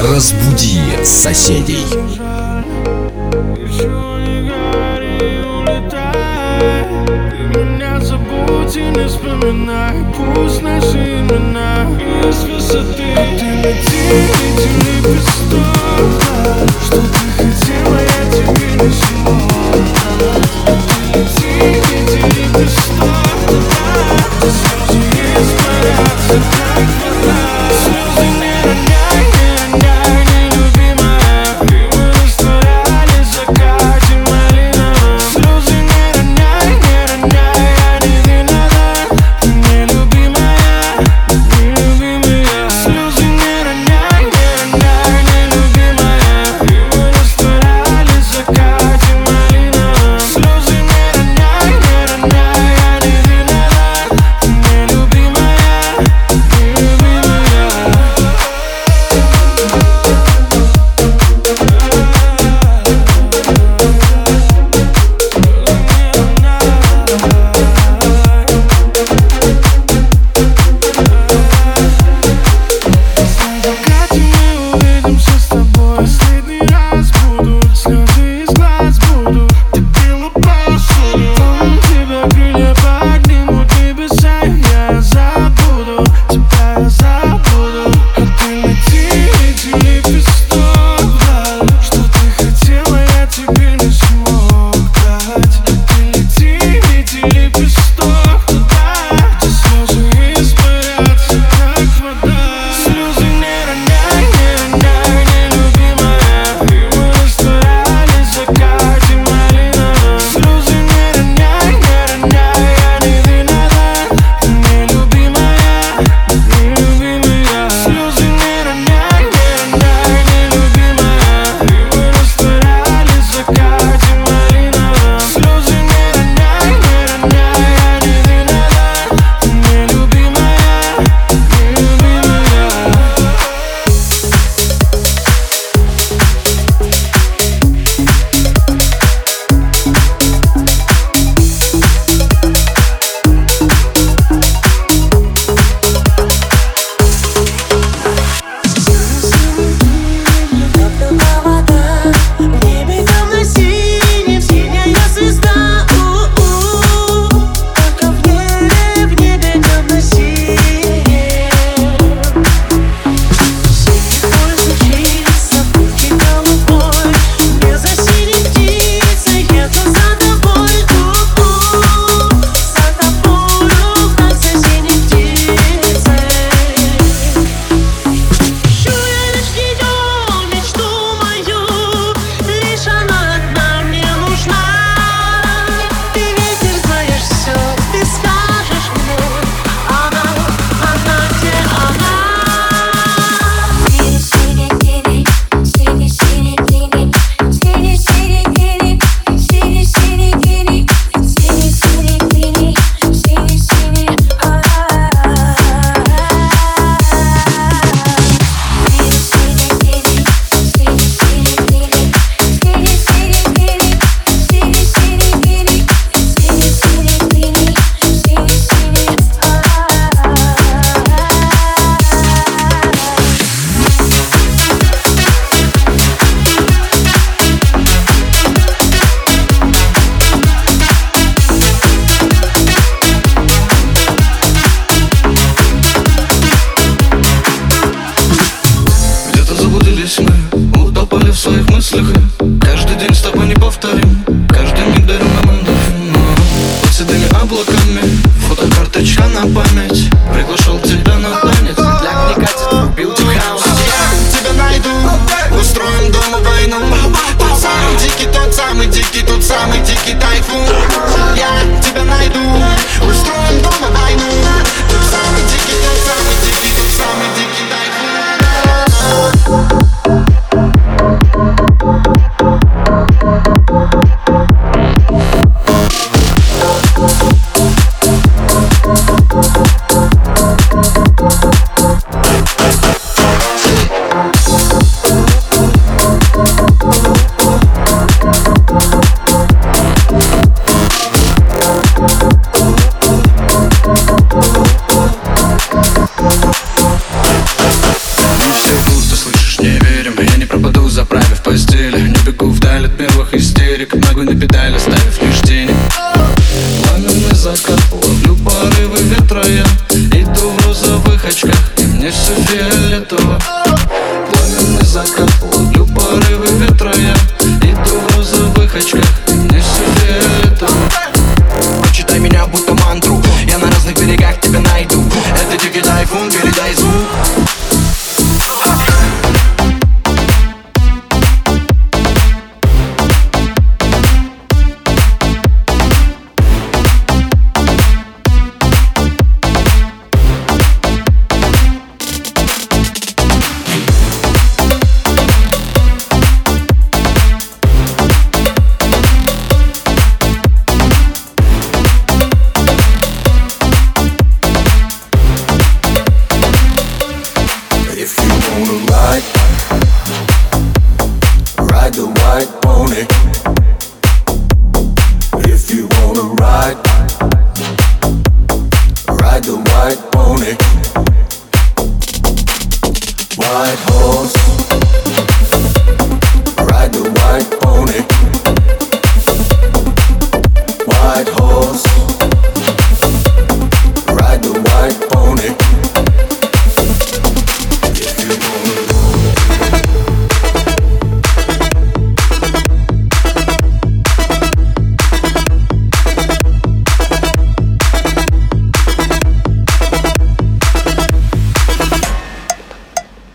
Разбуди соседей. Пусть наши имена из высоты Ты лети, лети, лепесток Что ты облаками Фотокарточка на память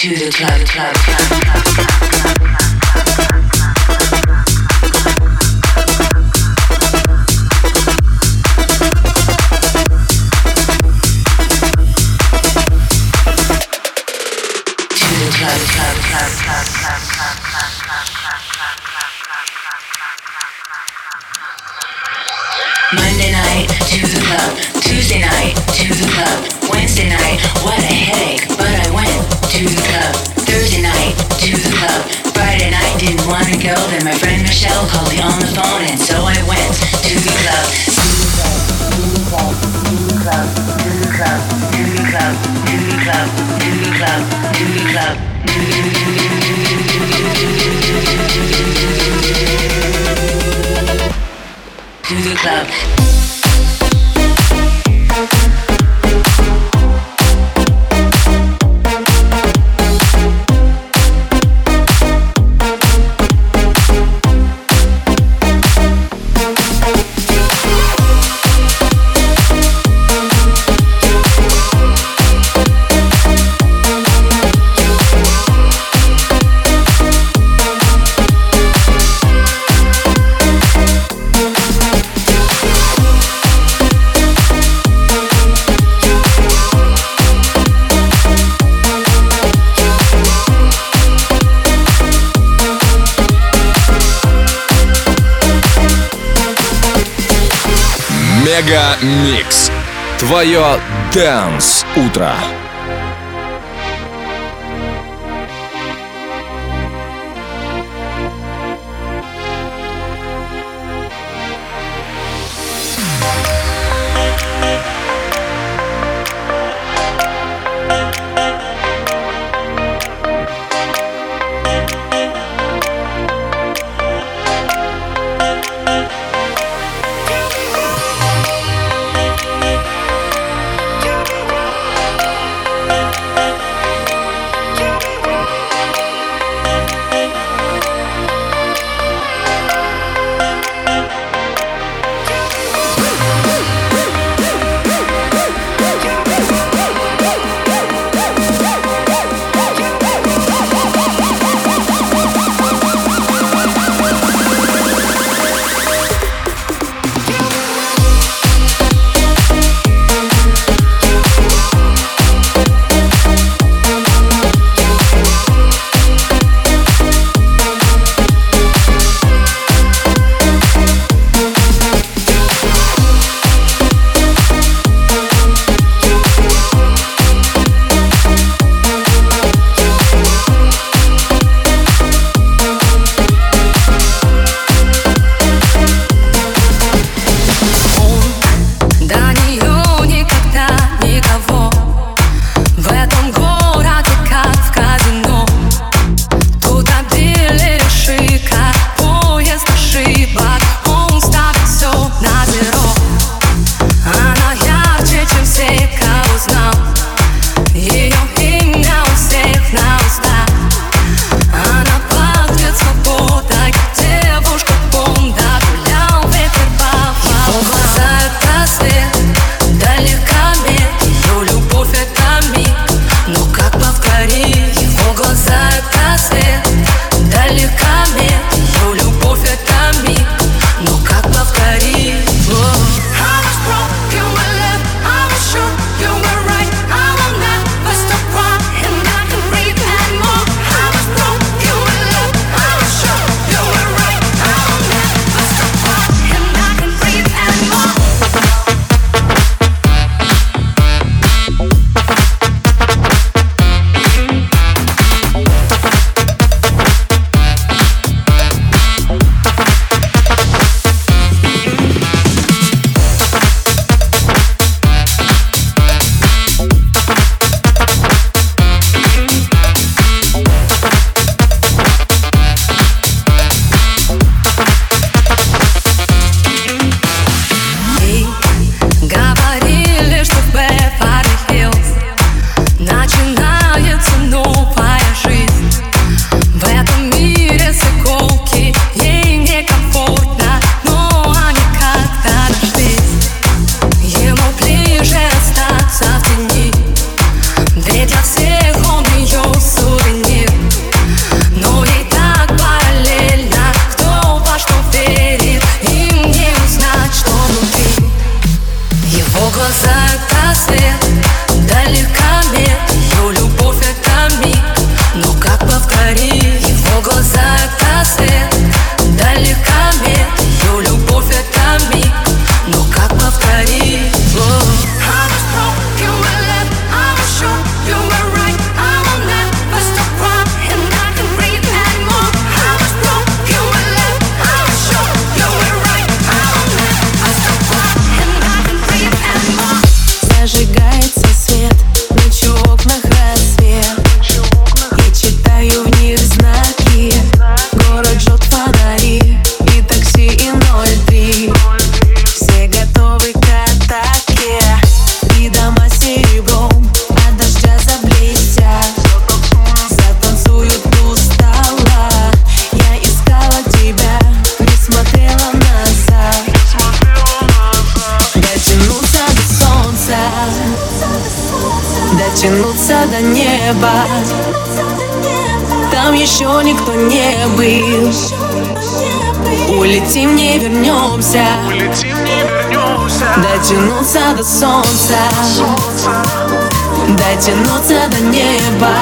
to the club. Monday night to the club, Tuesday night to the club, Wednesday night, what a headache to the club. Thursday night to the club, Friday night didn't wanna go, then my friend Michelle called me on the phone, and so I went to the club. Микс. Твое Дэнс Утро. до неба. Там еще никто не был. Улетим, не вернемся. Дотянуться до солнца. Дотянуться до неба.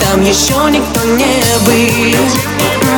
Там еще никто не был.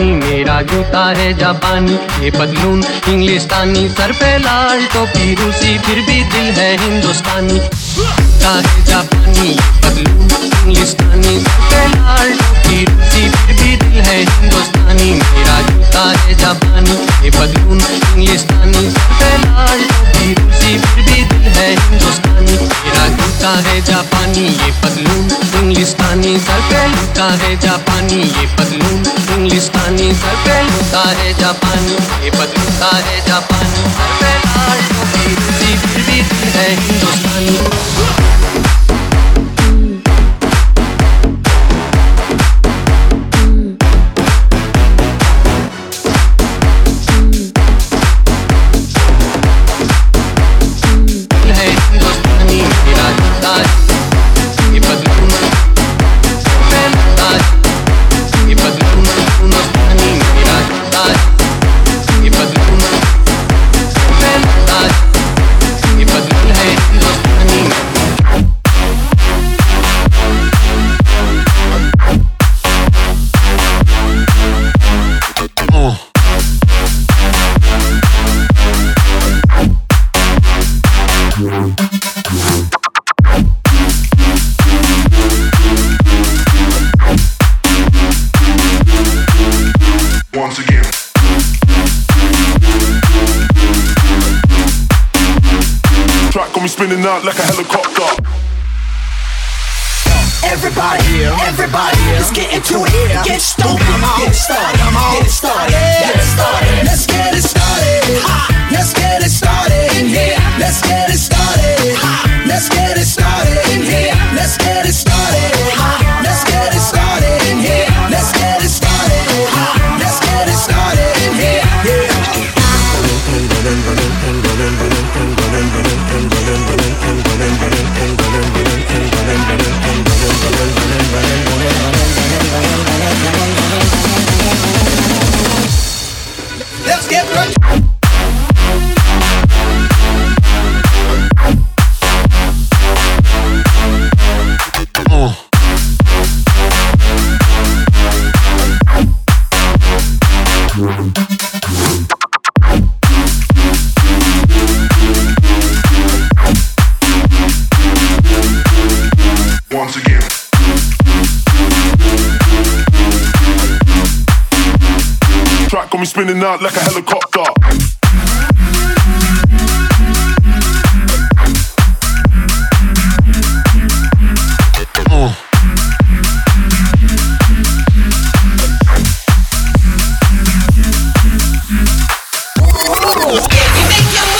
पानी मेरा जूता है जापानी ये पतलून इंग्लिस्तानी सर पे लाल टोपी तो रूसी फिर भी दिल है हिंदुस्तानी। जापानी पतलून इंग्लिस्तानी सर पे लाल टोपी तो रूसी फिर भी दिल है हिंदुस्तानी। मेरा जूता है जापानी ये पतलून इंग्लिस्तानी सर पे लाल टोपी फिर रूसी फिर भी दिल है हिंदुस्तानी। मेरा जूता है जापानी, ये पतलून इंग्लिस्तानी सर पे लूटा है जापानी, ये पतलून इंग्लिस्तानी सर पे लुटा है जापानी। ये बदलूटा है जापानी। सर पे लाल टोपी सी फिर भी है हिंदुस्तानी। look at her spinning out like a helicopter. You make your